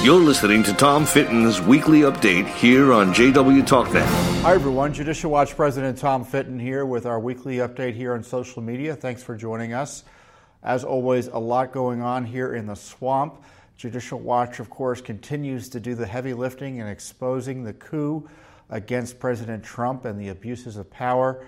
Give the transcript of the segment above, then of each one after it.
You're listening to Tom Fitton's weekly update here on JW TalkNet. Hi, everyone. Judicial Watch President Tom Fitton here with our weekly update here on social media. Thanks for joining us. As always, a lot going on here in the swamp. Judicial Watch, of course, continues to do the heavy lifting in exposing the coup against President Trump and the abuses of power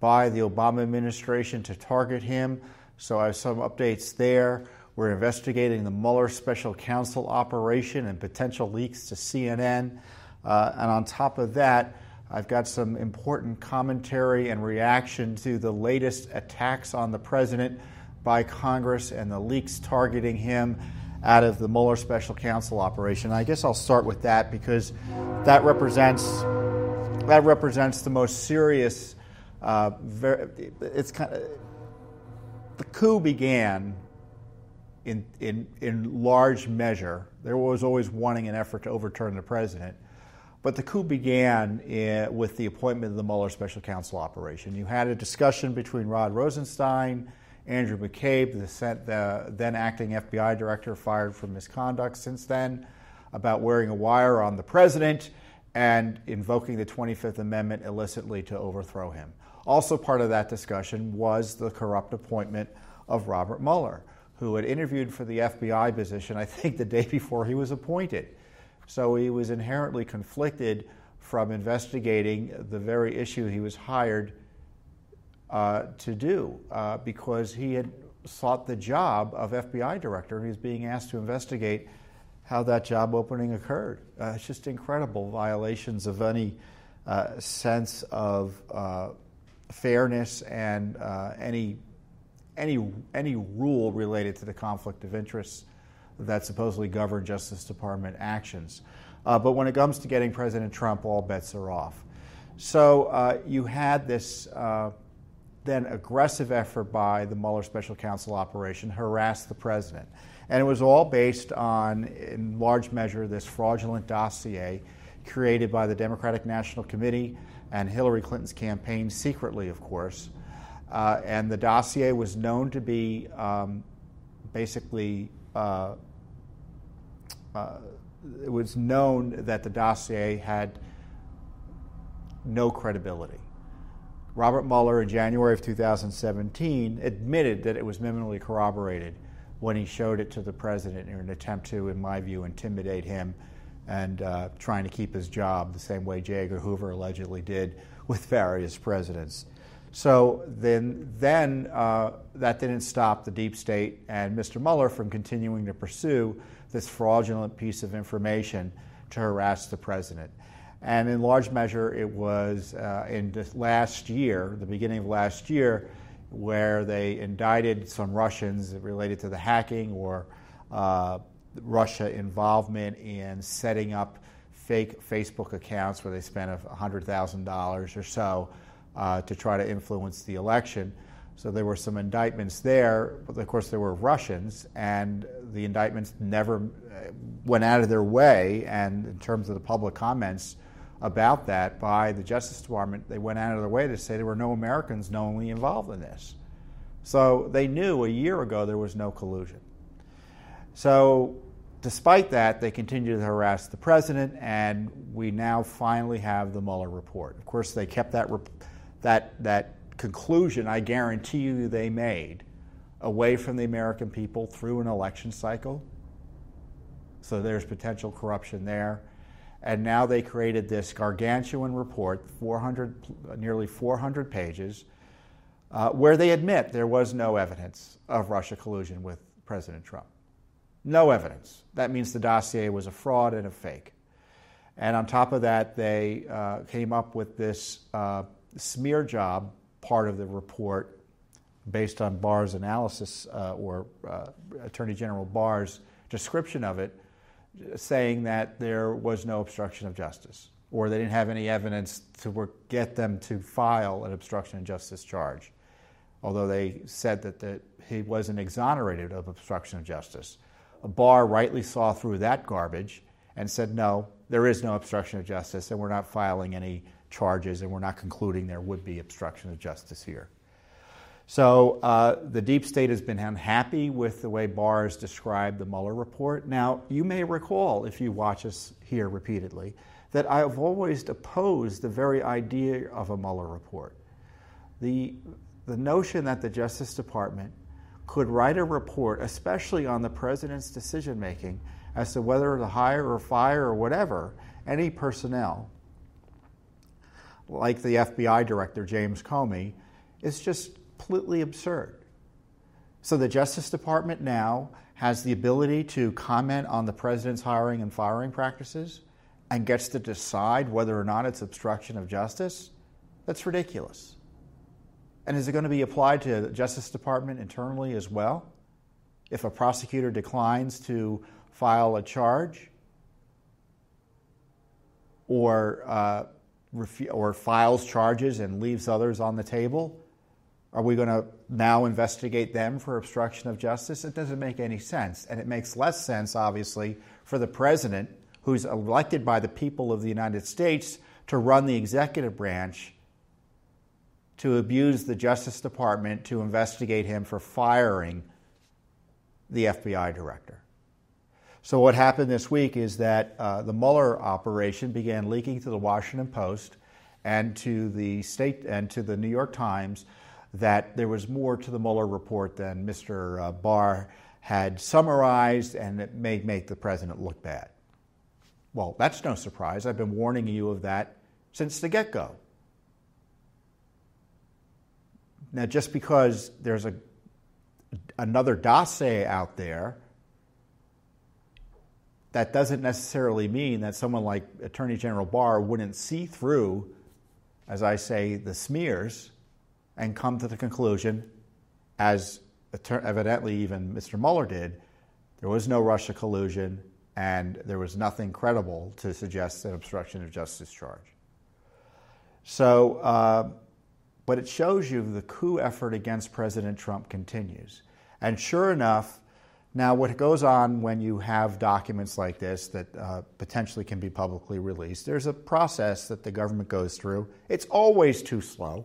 by the Obama administration to target him. So I have some updates there. We're investigating the Mueller special counsel operation and potential leaks to CNN. Uh, and on top of that, I've got some important commentary and reaction to the latest attacks on the president by Congress and the leaks targeting him out of the Mueller special counsel operation. I guess I'll start with that because that represents that represents the most serious. Uh, very, it's kind of the coup began in, in, in large measure. There was always wanting an effort to overturn the president. But the coup began in, with the appointment of the Mueller Special Counsel operation. You had a discussion between Rod Rosenstein, Andrew McCabe, the, the then acting FBI director, fired for misconduct since then, about wearing a wire on the president and invoking the 25th Amendment illicitly to overthrow him. Also, part of that discussion was the corrupt appointment of Robert Mueller, who had interviewed for the FBI position, I think, the day before he was appointed. So he was inherently conflicted from investigating the very issue he was hired uh, to do uh, because he had sought the job of FBI director and he was being asked to investigate how that job opening occurred. Uh, it's just incredible violations of any uh, sense of uh, fairness and uh, any any any rule related to the conflict of interest that supposedly govern Justice Department actions. Uh, but when it comes to getting President Trump, all bets are off. So uh, you had this uh, then aggressive effort by the Mueller special counsel operation harass the president. And it was all based on, in large measure, this fraudulent dossier created by the Democratic National Committee and Hillary Clinton's campaign, secretly, of course. Uh, and the dossier was known to be um, basically, uh, uh, it was known that the dossier had no credibility. Robert Mueller, in January of 2017, admitted that it was minimally corroborated when he showed it to the president in an attempt to, in my view, intimidate him and uh, trying to keep his job the same way J. Edgar Hoover allegedly did with various presidents. So then, then uh, that didn't stop the deep state and Mr. Mueller from continuing to pursue this fraudulent piece of information to harass the president. And in large measure, it was uh, in last year, the beginning of last year, where they indicted some Russians related to the hacking or uh, Russia involvement in setting up fake Facebook accounts where they spent $100,000 or so uh, to try to influence the election. So there were some indictments there, but of course there were Russians, and the indictments never uh, went out of their way. And in terms of the public comments about that by the Justice Department, they went out of their way to say there were no Americans knowingly involved in this. So they knew a year ago there was no collusion. So despite that, they continued to harass the president, and we now finally have the Mueller report. Of course, they kept that report that, that conclusion, I guarantee you, they made away from the American people through an election cycle. So there's potential corruption there. And now they created this gargantuan report, 400, nearly 400 pages, uh, where they admit there was no evidence of Russia collusion with President Trump. No evidence. That means the dossier was a fraud and a fake. And on top of that, they uh, came up with this uh, smear job part of the report based on Barr's analysis uh, or uh, Attorney General Barr's description of it, saying that there was no obstruction of justice or they didn't have any evidence to get them to file an obstruction of justice charge, although they said that the, he wasn't exonerated of obstruction of justice. Barr rightly saw through that garbage and said, no, there is no obstruction of justice, and we're not filing any charges, and we're not concluding there would be obstruction of justice here. So uh, the deep state has been unhappy with the way Barr has described the Mueller report. Now, you may recall, if you watch us here repeatedly, that I have always opposed the very idea of a Mueller report. The, the notion that the Justice Department could write a report, especially on the president's decision making, as to whether to hire or fire or whatever any personnel, like the FBI director, James Comey, is just completely absurd. So the Justice Department now has the ability to comment on the president's hiring and firing practices and gets to decide whether or not it's obstruction of justice. That's ridiculous. And is it going to be applied to the Justice Department internally as well? If a prosecutor declines to file a charge or, uh, or files charges and leaves others on the table, are we going to now investigate them for obstruction of justice? It doesn't make any sense. And it makes less sense, obviously, for the president, who's elected by the people of the United States to run the executive branch, to abuse the Justice Department to investigate him for firing the FBI director. So, what happened this week is that uh, the Mueller operation began leaking to the Washington Post and to the state and to the New York Times that there was more to the Mueller report than Mr. Uh, Barr had summarized, and it may make the president look bad. Well, that's no surprise. I've been warning you of that since the get go. Now, just because there's a, another dossier out there, that doesn't necessarily mean that someone like Attorney General Barr wouldn't see through, as I say, the smears and come to the conclusion, as evidently even Mr. Mueller did, there was no Russia collusion and there was nothing credible to suggest an obstruction of justice charge. So, uh, but it shows you the coup effort against President Trump continues. And sure enough, now what goes on when you have documents like this that uh, potentially can be publicly released, there's a process that the government goes through. It's always too slow.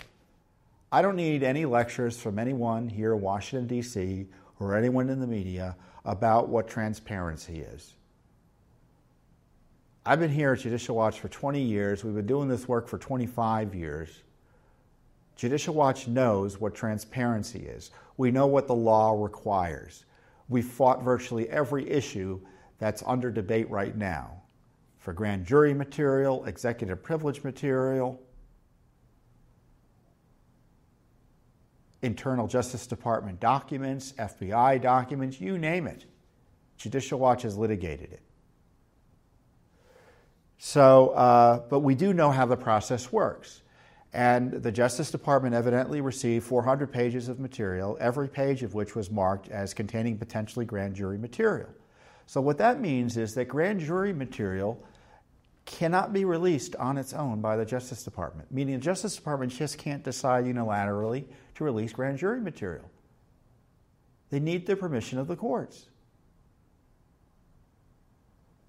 I don't need any lectures from anyone here in Washington, D.C., or anyone in the media about what transparency is. I've been here at Judicial Watch for 20 years. We've been doing this work for 25 years. Judicial Watch knows what transparency is. We know what the law requires. We've fought virtually every issue that's under debate right now for grand jury material, executive privilege material, internal Justice Department documents, FBI documents, you name it. Judicial Watch has litigated it. So, uh, but we do know how the process works. And the Justice Department evidently received 400 pages of material, every page of which was marked as containing potentially grand jury material. So, what that means is that grand jury material cannot be released on its own by the Justice Department, meaning the Justice Department just can't decide unilaterally to release grand jury material. They need the permission of the courts.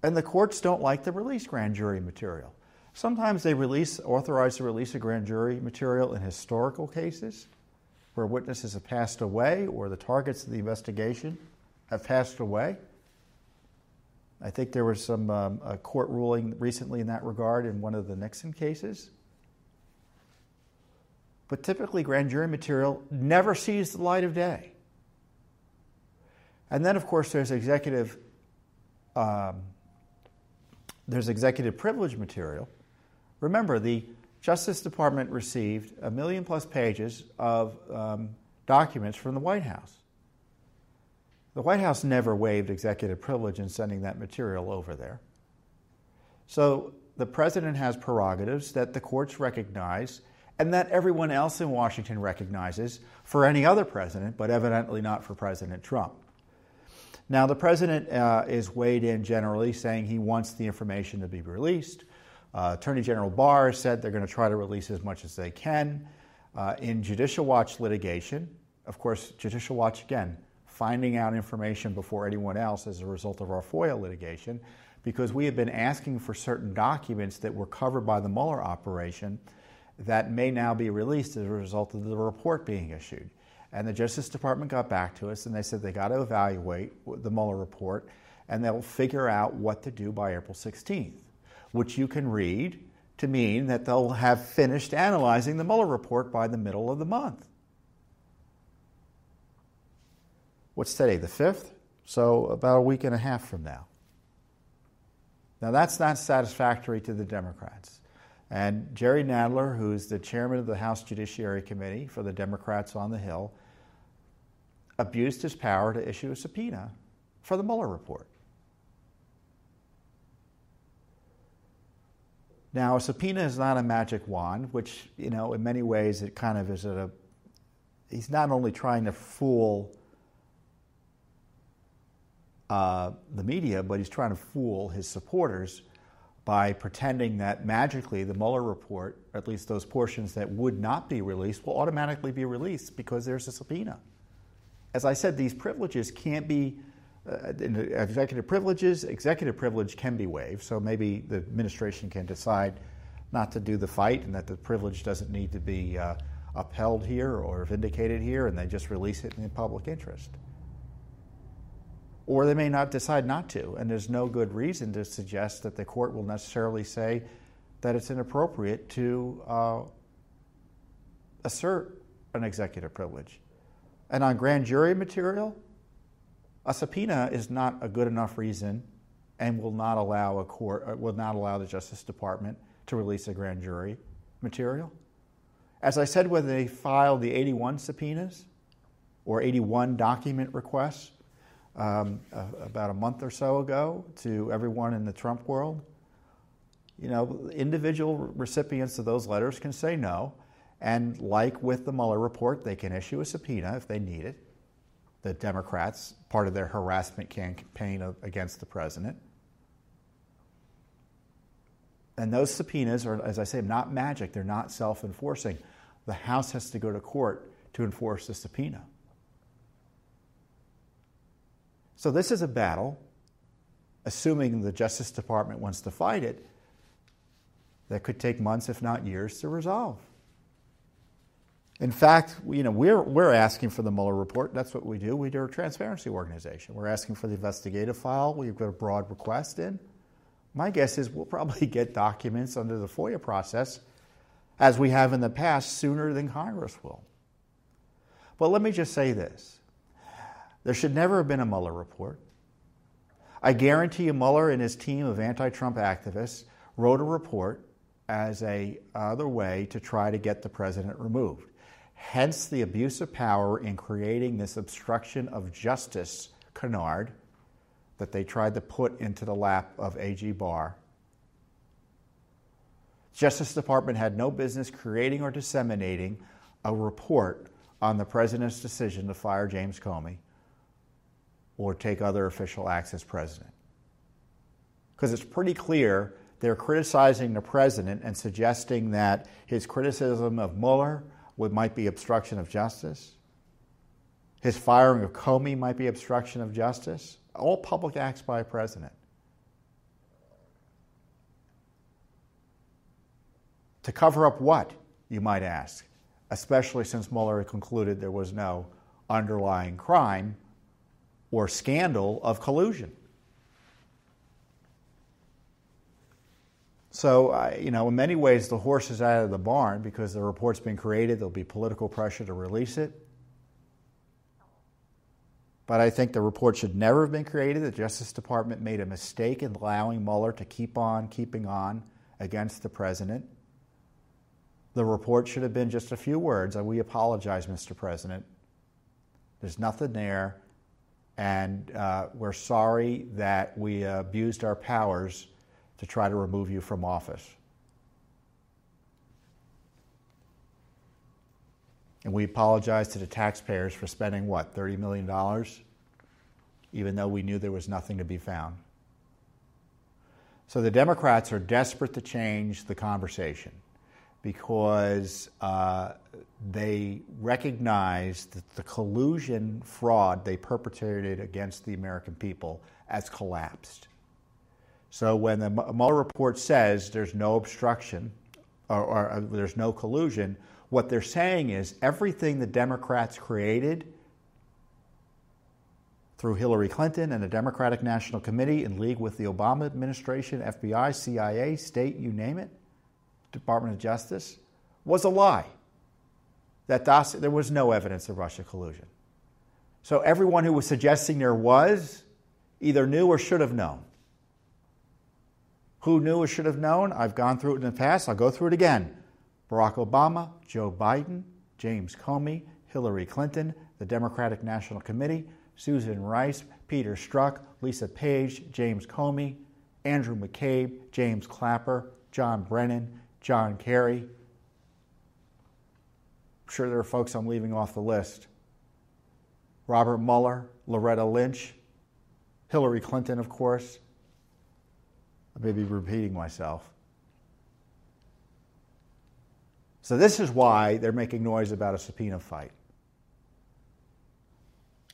And the courts don't like to release grand jury material. Sometimes they release, authorize the release of grand jury material in historical cases where witnesses have passed away or the targets of the investigation have passed away. I think there was some um, court ruling recently in that regard in one of the Nixon cases. But typically, grand jury material never sees the light of day. And then, of course, there's executive um, there's executive privilege material. Remember, the Justice Department received a million plus pages of um, documents from the White House. The White House never waived executive privilege in sending that material over there. So the president has prerogatives that the courts recognize and that everyone else in Washington recognizes for any other president, but evidently not for President Trump. Now, the president uh, is weighed in generally, saying he wants the information to be released. Uh, Attorney General Barr said they're going to try to release as much as they can. Uh, in Judicial Watch litigation, of course, Judicial Watch again finding out information before anyone else as a result of our FOIA litigation because we have been asking for certain documents that were covered by the Mueller operation that may now be released as a result of the report being issued. And the Justice Department got back to us and they said they got to evaluate the Mueller report and they'll figure out what to do by April 16th, which you can read to mean that they'll have finished analyzing the Mueller report by the middle of the month. What's today, the 5th? So, about a week and a half from now. Now, that's not satisfactory to the Democrats. And Jerry Nadler, who's the chairman of the House Judiciary Committee for the Democrats on the Hill, abused his power to issue a subpoena for the Mueller report. Now, a subpoena is not a magic wand, which, you know, in many ways it kind of is a. He's not only trying to fool uh, the media, but he's trying to fool his supporters by pretending that magically the Mueller report, at least those portions that would not be released, will automatically be released because there's a subpoena. As I said, these privileges can't be. Uh, executive privileges, executive privilege can be waived, so maybe the administration can decide not to do the fight and that the privilege doesn't need to be uh, upheld here or vindicated here, and they just release it in the public interest or they may not decide not to. And there's no good reason to suggest that the court will necessarily say that it's inappropriate to uh, assert an executive privilege. And on grand jury material, a subpoena is not a good enough reason and will not allow a court uh, will not allow the Justice Department to release a grand jury material. As I said when they filed the 81 subpoenas or 81 document requests, um, about a month or so ago to everyone in the Trump world. You know, individual recipients of those letters can say no, and like with the Mueller report, they can issue a subpoena if they need it. The Democrats, part of their harassment campaign against the president. And those subpoenas are, as I say, not magic, they're not self enforcing. The House has to go to court to enforce the subpoena. So this is a battle, assuming the Justice Department wants to fight it, that could take months, if not years, to resolve. In fact, you know, we're, we're asking for the Mueller report. That's what we do. We do a transparency organization. We're asking for the investigative file. We've got a broad request in. My guess is we'll probably get documents under the FOIA process, as we have in the past, sooner than Congress will. But let me just say this there should never have been a Mueller report. I guarantee you, Mueller and his team of anti Trump activists wrote a report as a other way to try to get the president removed. Hence the abuse of power in creating this obstruction of justice canard that they tried to put into the lap of AG Barr. Justice Department had no business creating or disseminating a report on the president's decision to fire James Comey or take other official acts as president. Because it's pretty clear they're criticizing the president and suggesting that his criticism of Mueller would, might be obstruction of justice. His firing of Comey might be obstruction of justice. All public acts by a president. To cover up what, you might ask, especially since Mueller concluded there was no underlying crime or scandal of collusion. So, uh, you know, in many ways, the horse is out of the barn because the report's been created. There'll be political pressure to release it. But I think the report should never have been created. The Justice Department made a mistake in allowing Mueller to keep on keeping on against the president. The report should have been just a few words. We apologize, Mr. President. There's nothing there and uh, we're sorry that we abused our powers to try to remove you from office. And we apologize to the taxpayers for spending, what, $30 million? Even though we knew there was nothing to be found. So the Democrats are desperate to change the conversation because uh, they recognize that the collusion fraud they perpetrated against the American people has collapsed. So when the Mueller report says there's no obstruction or, or, uh, there's no collusion, What they're saying is everything the Democrats created through Hillary Clinton and the Democratic National Committee in league with the Obama administration, FBI, CIA, state, you name it, Department of Justice, was a lie. That there was no evidence of Russia collusion. So everyone who was suggesting there was either knew or should have known. Who knew or should have known? I've gone through it in the past. I'll go through it again. Barack Obama, Joe Biden, James Comey, Hillary Clinton, the Democratic National Committee, Susan Rice, Peter Strzok, Lisa Page, James Comey, Andrew McCabe, James Clapper, John Brennan, John Kerry. I'm sure there are folks I'm leaving off the list. Robert Mueller, Loretta Lynch, Hillary Clinton, of course. I may be repeating myself. So, this is why they're making noise about a subpoena fight.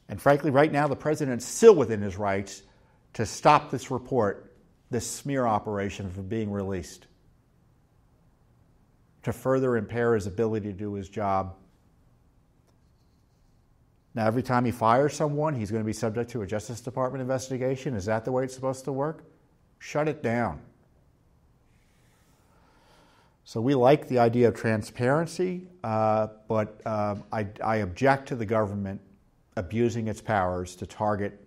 And frankly, right now, the president's still within his rights to stop this report, this smear operation, from being released, to further impair his ability to do his job. Now, every time he fires someone, he's going to be subject to a Justice Department investigation. Is that the way it's supposed to work? Shut it down. So we like the idea of transparency, uh, but uh, I, I object to the government abusing its powers to target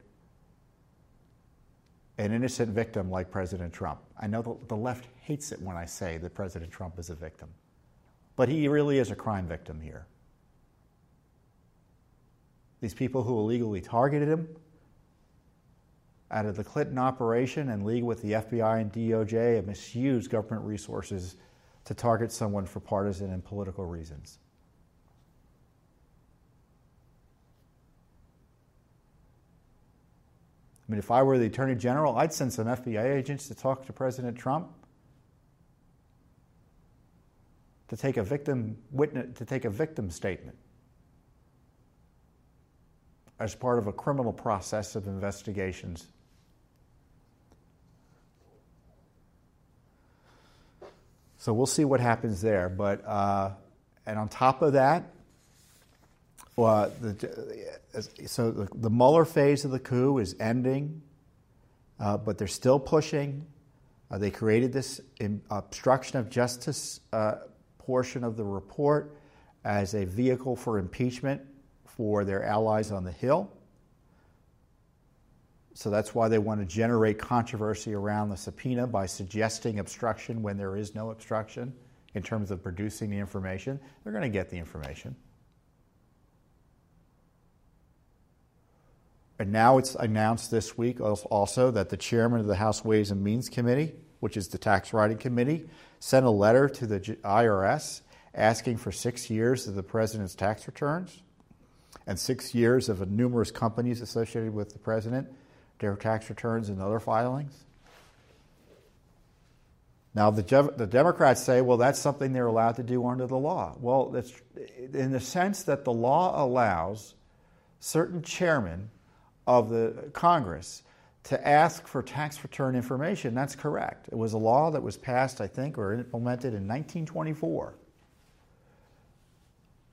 an innocent victim like President Trump. I know the, the left hates it when I say that President Trump is a victim, but he really is a crime victim here. These people who illegally targeted him out of the Clinton operation and league with the FBI and DOJ have misused government resources to target someone for partisan and political reasons. I mean, if I were the Attorney General, I'd send some FBI agents to talk to President Trump to take a victim witness, to take a victim statement as part of a criminal process of investigations. So we'll see what happens there. But uh, and on top of that, well, the, so the, the Mueller phase of the coup is ending, uh, but they're still pushing. Uh, they created this obstruction of justice uh, portion of the report as a vehicle for impeachment for their allies on the Hill. So that's why they want to generate controversy around the subpoena by suggesting obstruction when there is no obstruction in terms of producing the information. They're going to get the information. And now it's announced this week also that the chairman of the House Ways and Means Committee, which is the tax writing committee, sent a letter to the IRS asking for six years of the president's tax returns and six years of numerous companies associated with the president, their tax returns and other filings. Now, the, the Democrats say, well, that's something they're allowed to do under the law. Well, in the sense that the law allows certain chairmen of the Congress to ask for tax return information. That's correct. It was a law that was passed, I think, or implemented in 1924.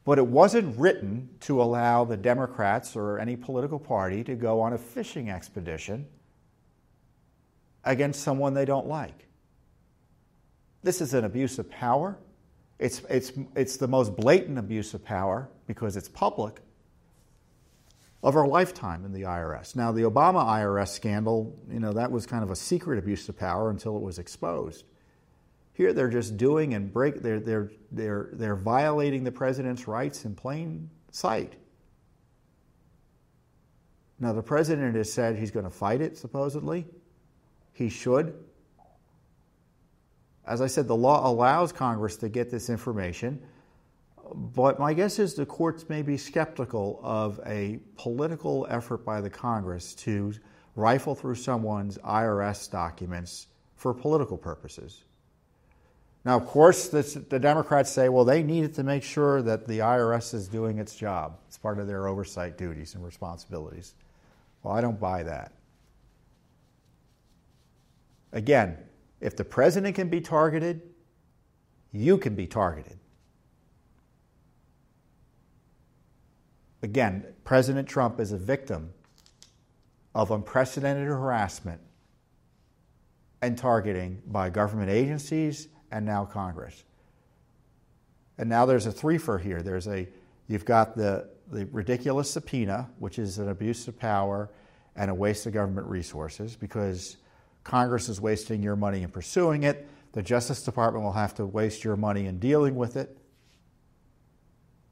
But it wasn't written to allow the Democrats or any political party to go on a fishing expedition against someone they don't like. This is an abuse of power. It's, it's, it's the most blatant abuse of power because it's public of our lifetime in the IRS. Now, the Obama IRS scandal, you know, that was kind of a secret abuse of power until it was exposed. Here, they're just doing and break. They're they're they're they're violating the president's rights in plain sight. Now, the president has said he's going to fight it. Supposedly, he should. As I said, the law allows Congress to get this information. But my guess is the courts may be skeptical of a political effort by the Congress to rifle through someone's IRS documents for political purposes. Now, of course, this, the Democrats say, well, they needed to make sure that the IRS is doing its job. It's part of their oversight duties and responsibilities. Well, I don't buy that. Again, if the president can be targeted, you can be targeted. again, President Trump is a victim of unprecedented harassment and targeting by government agencies and now Congress. And now there's a threefer here. There's a you've got the the ridiculous subpoena, which is an abuse of power and a waste of government resources because Congress is wasting your money in pursuing it. The Justice Department will have to waste your money in dealing with it.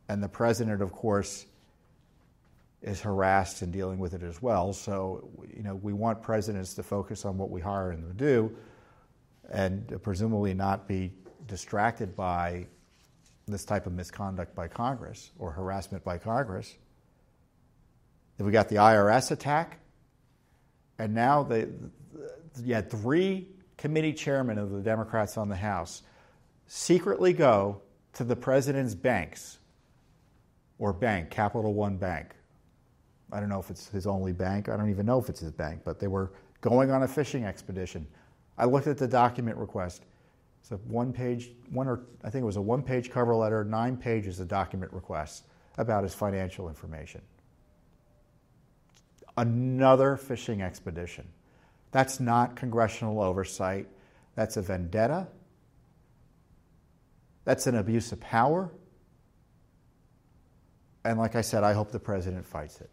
And the president, of course, is harassed in dealing with it as well. So, you know, we want presidents to focus on what we hire them to do and presumably not be distracted by this type of misconduct by Congress or harassment by Congress. Then we got the IRS attack, and now you had three committee chairmen of the Democrats on the House secretly go to the president's banks or bank, Capital One Bank. I don't know if it's his only bank. I don't even know if it's his bank, but they were going on a fishing expedition. I looked at the document request. It's a one page, one or I think it was a one page cover letter, nine pages of document requests about his financial information. Another fishing expedition. That's not congressional oversight. That's a vendetta. That's an abuse of power. And like I said, I hope the president fights it.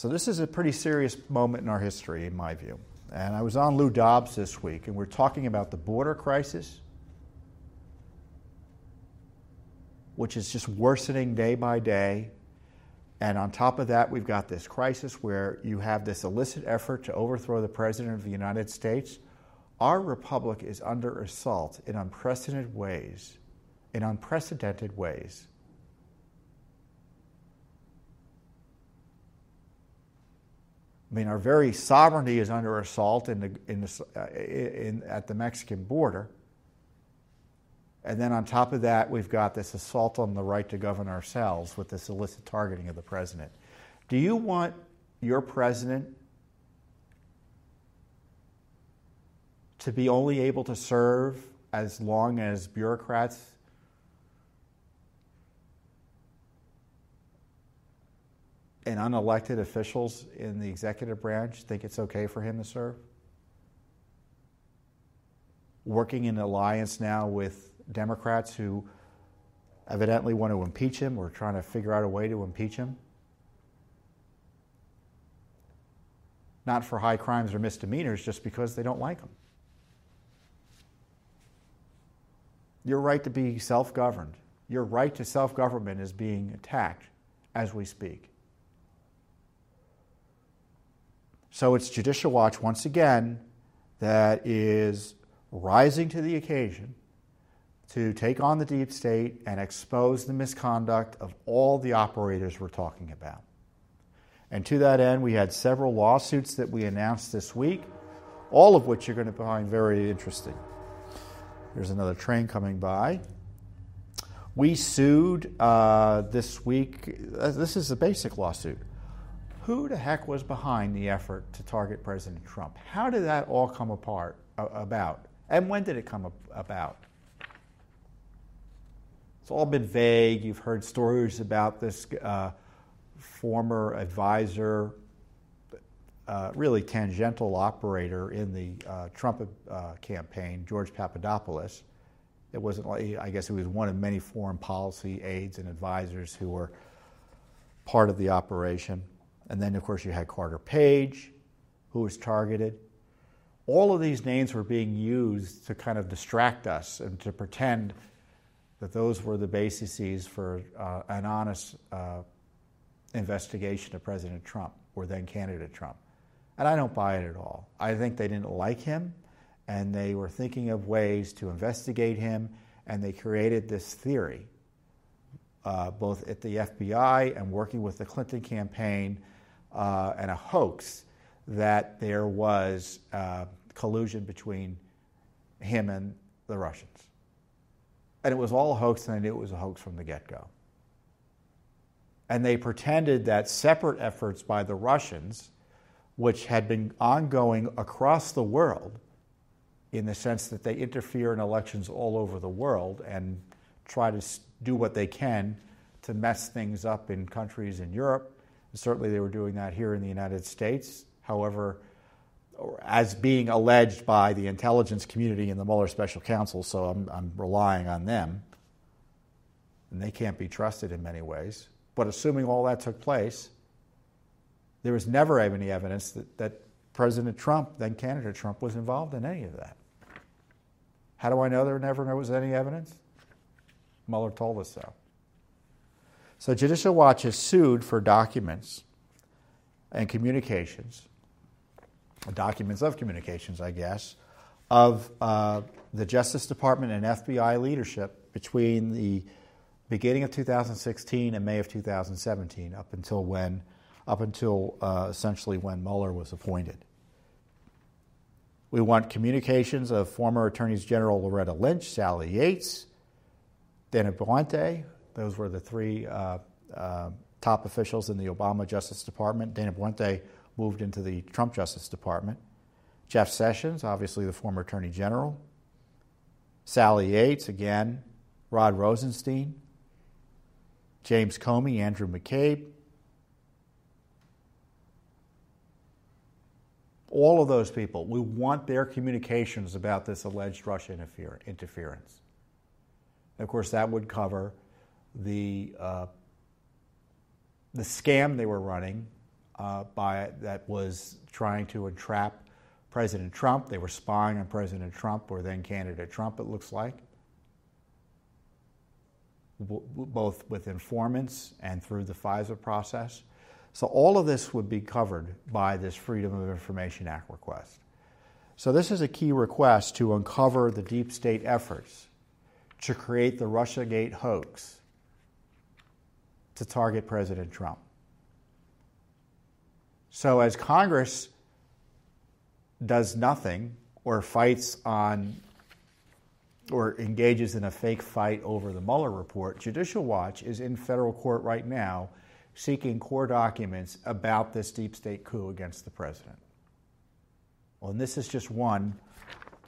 So, this is a pretty serious moment in our history, in my view. And I was on Lou Dobbs this week, and we're talking about the border crisis, which is just worsening day by day. And on top of that, we've got this crisis where you have this illicit effort to overthrow the President of the United States. Our republic is under assault in unprecedented ways, in unprecedented ways. I mean, our very sovereignty is under assault in the, in the, uh, in, at the Mexican border. And then on top of that, we've got this assault on the right to govern ourselves with this illicit targeting of the president. Do you want your president to be only able to serve as long as bureaucrats and unelected officials in the executive branch think it's okay for him to serve? Working in alliance now with Democrats who evidently want to impeach him or trying to figure out a way to impeach him? Not for high crimes or misdemeanors, just because they don't like him. Your right to be self governed, your right to self government is being attacked as we speak. So it's Judicial Watch once again that is rising to the occasion to take on the deep state and expose the misconduct of all the operators we're talking about. And to that end, we had several lawsuits that we announced this week, all of which you're going to find very interesting. There's another train coming by. We sued uh, this week. Uh, this is a basic lawsuit who the heck was behind the effort to target President Trump? How did that all come apart uh, about? And when did it come about? It's all been vague. You've heard stories about this uh, former advisor, uh, really tangential operator in the uh, Trump uh, campaign, George Papadopoulos. It wasn't like, I guess he was one of many foreign policy aides and advisors who were part of the operation. And then, of course, you had Carter Page, who was targeted. All of these names were being used to kind of distract us and to pretend that those were the bases for uh, an honest uh, investigation of President Trump or then candidate Trump. And I don't buy it at all. I think they didn't like him and they were thinking of ways to investigate him and they created this theory, uh, both at the FBI and working with the Clinton campaign, uh, and a hoax that there was uh, collusion between him and the Russians. And it was all a hoax, and I knew it was a hoax from the get go. And they pretended that separate efforts by the Russians, which had been ongoing across the world, in the sense that they interfere in elections all over the world and try to do what they can to mess things up in countries in Europe. Certainly, they were doing that here in the United States. However, as being alleged by the intelligence community and the Mueller special counsel, so I'm, I'm relying on them. And they can't be trusted in many ways. But assuming all that took place, there was never any evidence that, that President Trump, then candidate Trump, was involved in any of that. How do I know there never was any evidence? Mueller told us so. So Judicial Watch has sued for documents and communications, documents of communications, I guess, of uh, the Justice Department and FBI leadership between the beginning of 2016 and May of 2017, up until when, up until uh, essentially when Mueller was appointed. We want communications of former Attorneys General Loretta Lynch, Sally Yates, Dana Boente. Those were the three uh, uh, top officials in the Obama Justice Department. Dana Boente moved into the Trump Justice Department. Jeff Sessions, obviously the former Attorney General. Sally Yates, again. Rod Rosenstein. James Comey, Andrew McCabe. All of those people, we want their communications about this alleged Russia interference. And of course, that would cover the, uh, the scam they were running uh, by, that was trying to entrap President Trump. They were spying on President Trump or then candidate Trump, it looks like both with informants and through the FISA process. So all of this would be covered by this Freedom of Information Act request. So this is a key request to uncover the deep state efforts to create the Russiagate hoax to target President Trump. So as Congress does nothing or fights on or engages in a fake fight over the Mueller report, Judicial Watch is in federal court right now seeking core documents about this deep state coup against the president. Well, and this is just one,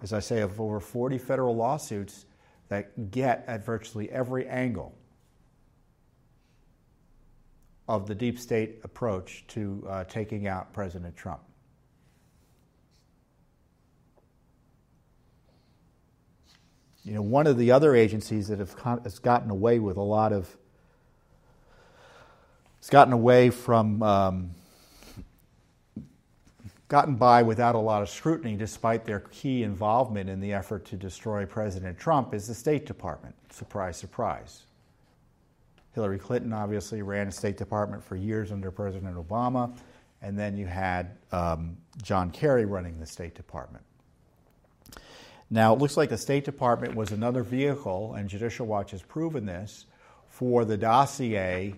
as I say, of over 40 federal lawsuits that get at virtually every angle of the deep state approach to uh, taking out President Trump. You know, one of the other agencies that have has gotten away with a lot of, has gotten away from, um, gotten by without a lot of scrutiny despite their key involvement in the effort to destroy President Trump is the State Department. Surprise, surprise. Hillary Clinton obviously ran the State Department for years under President Obama, and then you had um, John Kerry running the State Department. Now, it looks like the State Department was another vehicle, and Judicial Watch has proven this, for the dossier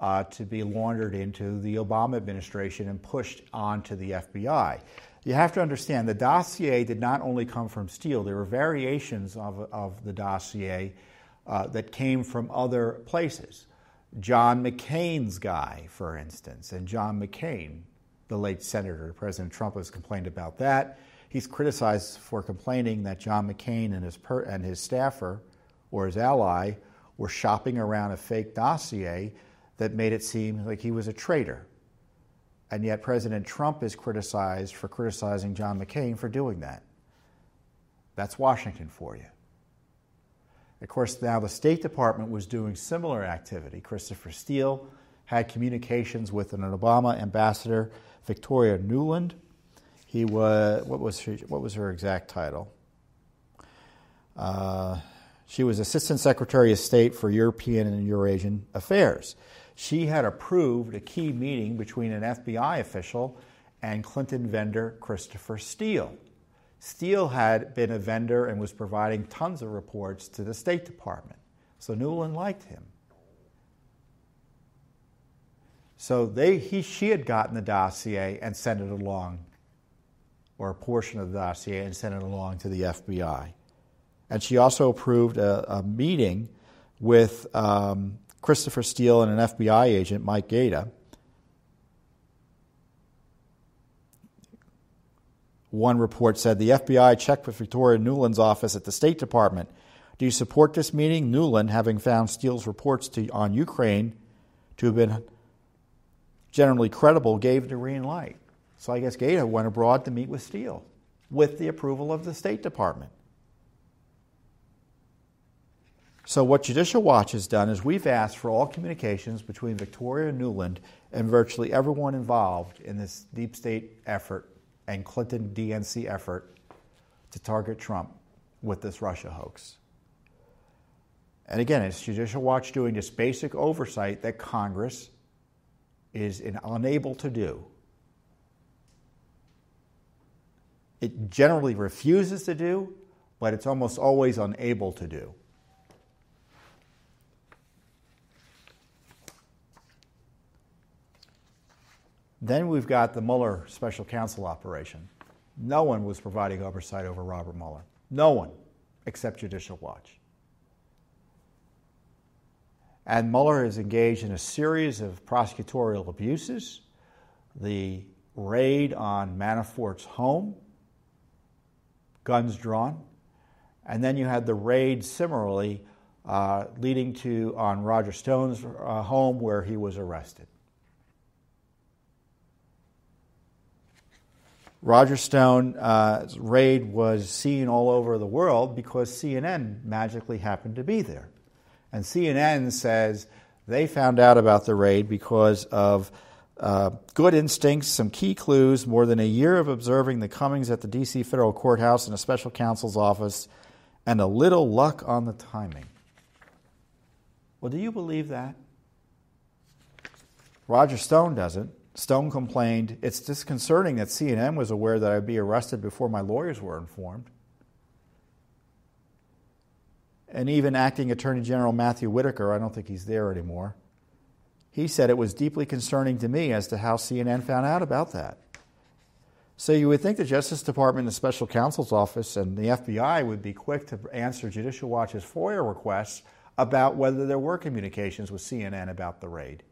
uh, to be laundered into the Obama administration and pushed onto the FBI. You have to understand the dossier did not only come from Steele, there were variations of, of the dossier uh, that came from other places. John McCain's guy, for instance, and John McCain, the late senator, President Trump has complained about that. He's criticized for complaining that John McCain and his, per, and his staffer or his ally were shopping around a fake dossier that made it seem like he was a traitor. And yet, President Trump is criticized for criticizing John McCain for doing that. That's Washington for you. Of course, now the State Department was doing similar activity. Christopher Steele had communications with an Obama ambassador, Victoria Nuland. he was what was her, what was her exact title? Uh, she was Assistant Secretary of State for European and Eurasian Affairs. She had approved a key meeting between an FBI official and Clinton vendor Christopher Steele. Steele had been a vendor and was providing tons of reports to the State Department. So Nuland liked him. So they, he, she had gotten the dossier and sent it along or a portion of the dossier and sent it along to the FBI. And she also approved a, a meeting with um, Christopher Steele and an FBI agent, Mike Gaeta. One report said the FBI checked with Victoria Nuland's office at the State Department Do you support this meeting? Nuland, having found Steele's reports to, on Ukraine to have been generally credible, gave the green light. So I guess Gaeta went abroad to meet with Steele with the approval of the State Department. So, what Judicial Watch has done is we've asked for all communications between Victoria Nuland and virtually everyone involved in this deep state effort and Clinton DNC effort to target Trump with this Russia hoax. And again, it's Judicial Watch doing this basic oversight that Congress is unable to do. It generally refuses to do, but it's almost always unable to do. Then we've got the Mueller special counsel operation. No one was providing oversight over Robert Mueller. No one, except Judicial Watch. And Mueller is engaged in a series of prosecutorial abuses. The raid on Manafort's home, guns drawn. And then you had the raid similarly uh, leading to on Roger Stone's uh, home where he was arrested. Roger Stone's uh, raid was seen all over the world because CNN magically happened to be there. And CNN says they found out about the raid because of uh, good instincts, some key clues, more than a year of observing the comings at the D.C. federal courthouse and a special counsel's office, and a little luck on the timing. Well, do you believe that? Roger Stone doesn't. Stone complained, It's disconcerting that CNN was aware that I'd be arrested before my lawyers were informed. And even acting Attorney General Matthew Whitaker, I don't think he's there anymore, he said it was deeply concerning to me as to how CNN found out about that. So you would think the Justice Department, the Special Counsel's Office, and the FBI would be quick to answer Judicial Watch's FOIA requests about whether there were communications with CNN about the raid.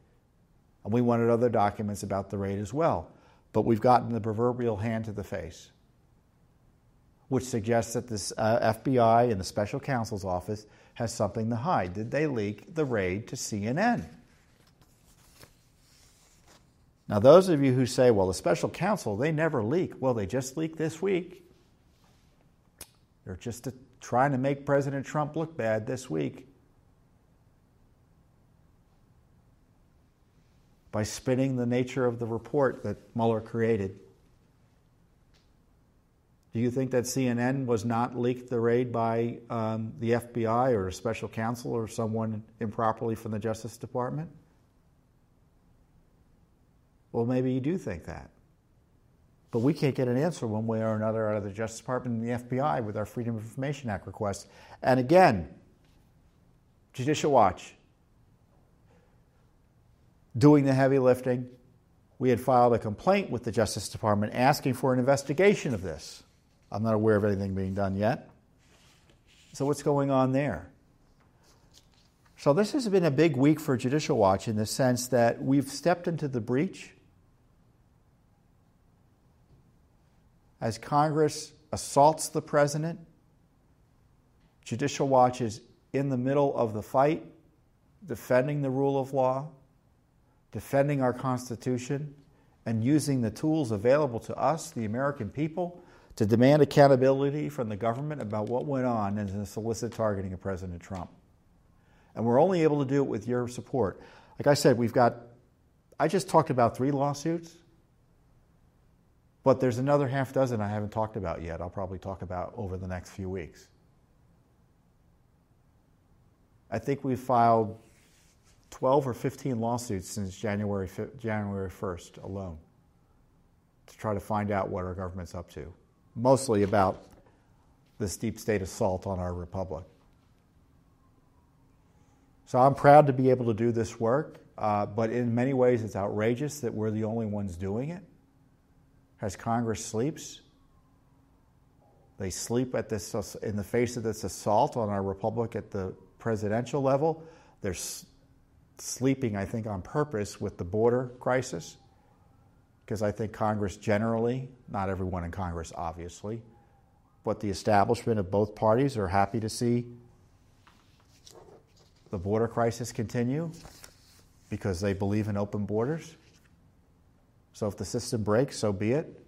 And we wanted other documents about the raid as well. But we've gotten the proverbial hand to the face, which suggests that this uh, FBI and the special counsel's office has something to hide. Did they leak the raid to CNN? Now, those of you who say, well, the special counsel, they never leak. Well, they just leaked this week. They're just trying to make President Trump look bad this week. By spinning the nature of the report that Mueller created. Do you think that CNN was not leaked the raid by um, the FBI or a special counsel or someone improperly from the Justice Department? Well, maybe you do think that. But we can't get an answer one way or another out of the Justice Department and the FBI with our Freedom of Information Act request. And again, Judicial Watch, doing the heavy lifting. We had filed a complaint with the Justice Department asking for an investigation of this. I'm not aware of anything being done yet. So, what's going on there? So, this has been a big week for Judicial Watch in the sense that we've stepped into the breach. As Congress assaults the president, Judicial Watch is in the middle of the fight, defending the rule of law, defending our Constitution, and using the tools available to us, the American people, to demand accountability from the government about what went on in the solicit targeting of President Trump. And we're only able to do it with your support. Like I said, we've got, I just talked about three lawsuits, but there's another half dozen I haven't talked about yet. I'll probably talk about over the next few weeks. I think we've filed 12 or 15 lawsuits since January, January 1st alone to try to find out what our government's up to, mostly about this deep state assault on our republic. So I'm proud to be able to do this work, uh, but in many ways it's outrageous that we're the only ones doing it. As Congress sleeps, they sleep at this in the face of this assault on our republic at the presidential level. They're sleeping, I think, on purpose with the border crisis, because I think Congress generally, not everyone in Congress obviously, but the establishment of both parties are happy to see the border crisis continue because they believe in open borders. So if the system breaks, so be it.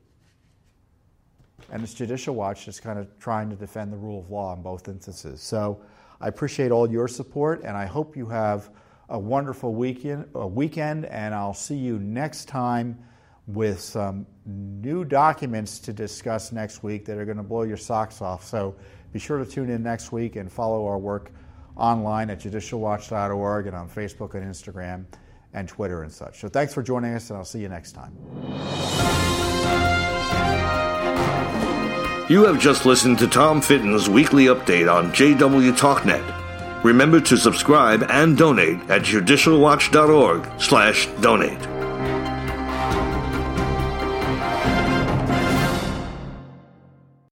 And it's Judicial Watch just kind of trying to defend the rule of law in both instances. So I appreciate all your support, and I hope you have a wonderful weekend, a weekend and I'll see you next time with some new documents to discuss next week that are going to blow your socks off. So be sure to tune in next week and follow our work online at judicialwatch.org and on Facebook and Instagram and Twitter and such. So thanks for joining us, and I'll see you next time. You have just listened to Tom Fitton's weekly update on JW TalkNet. Remember to subscribe and donate at judicialwatch.org slash donate.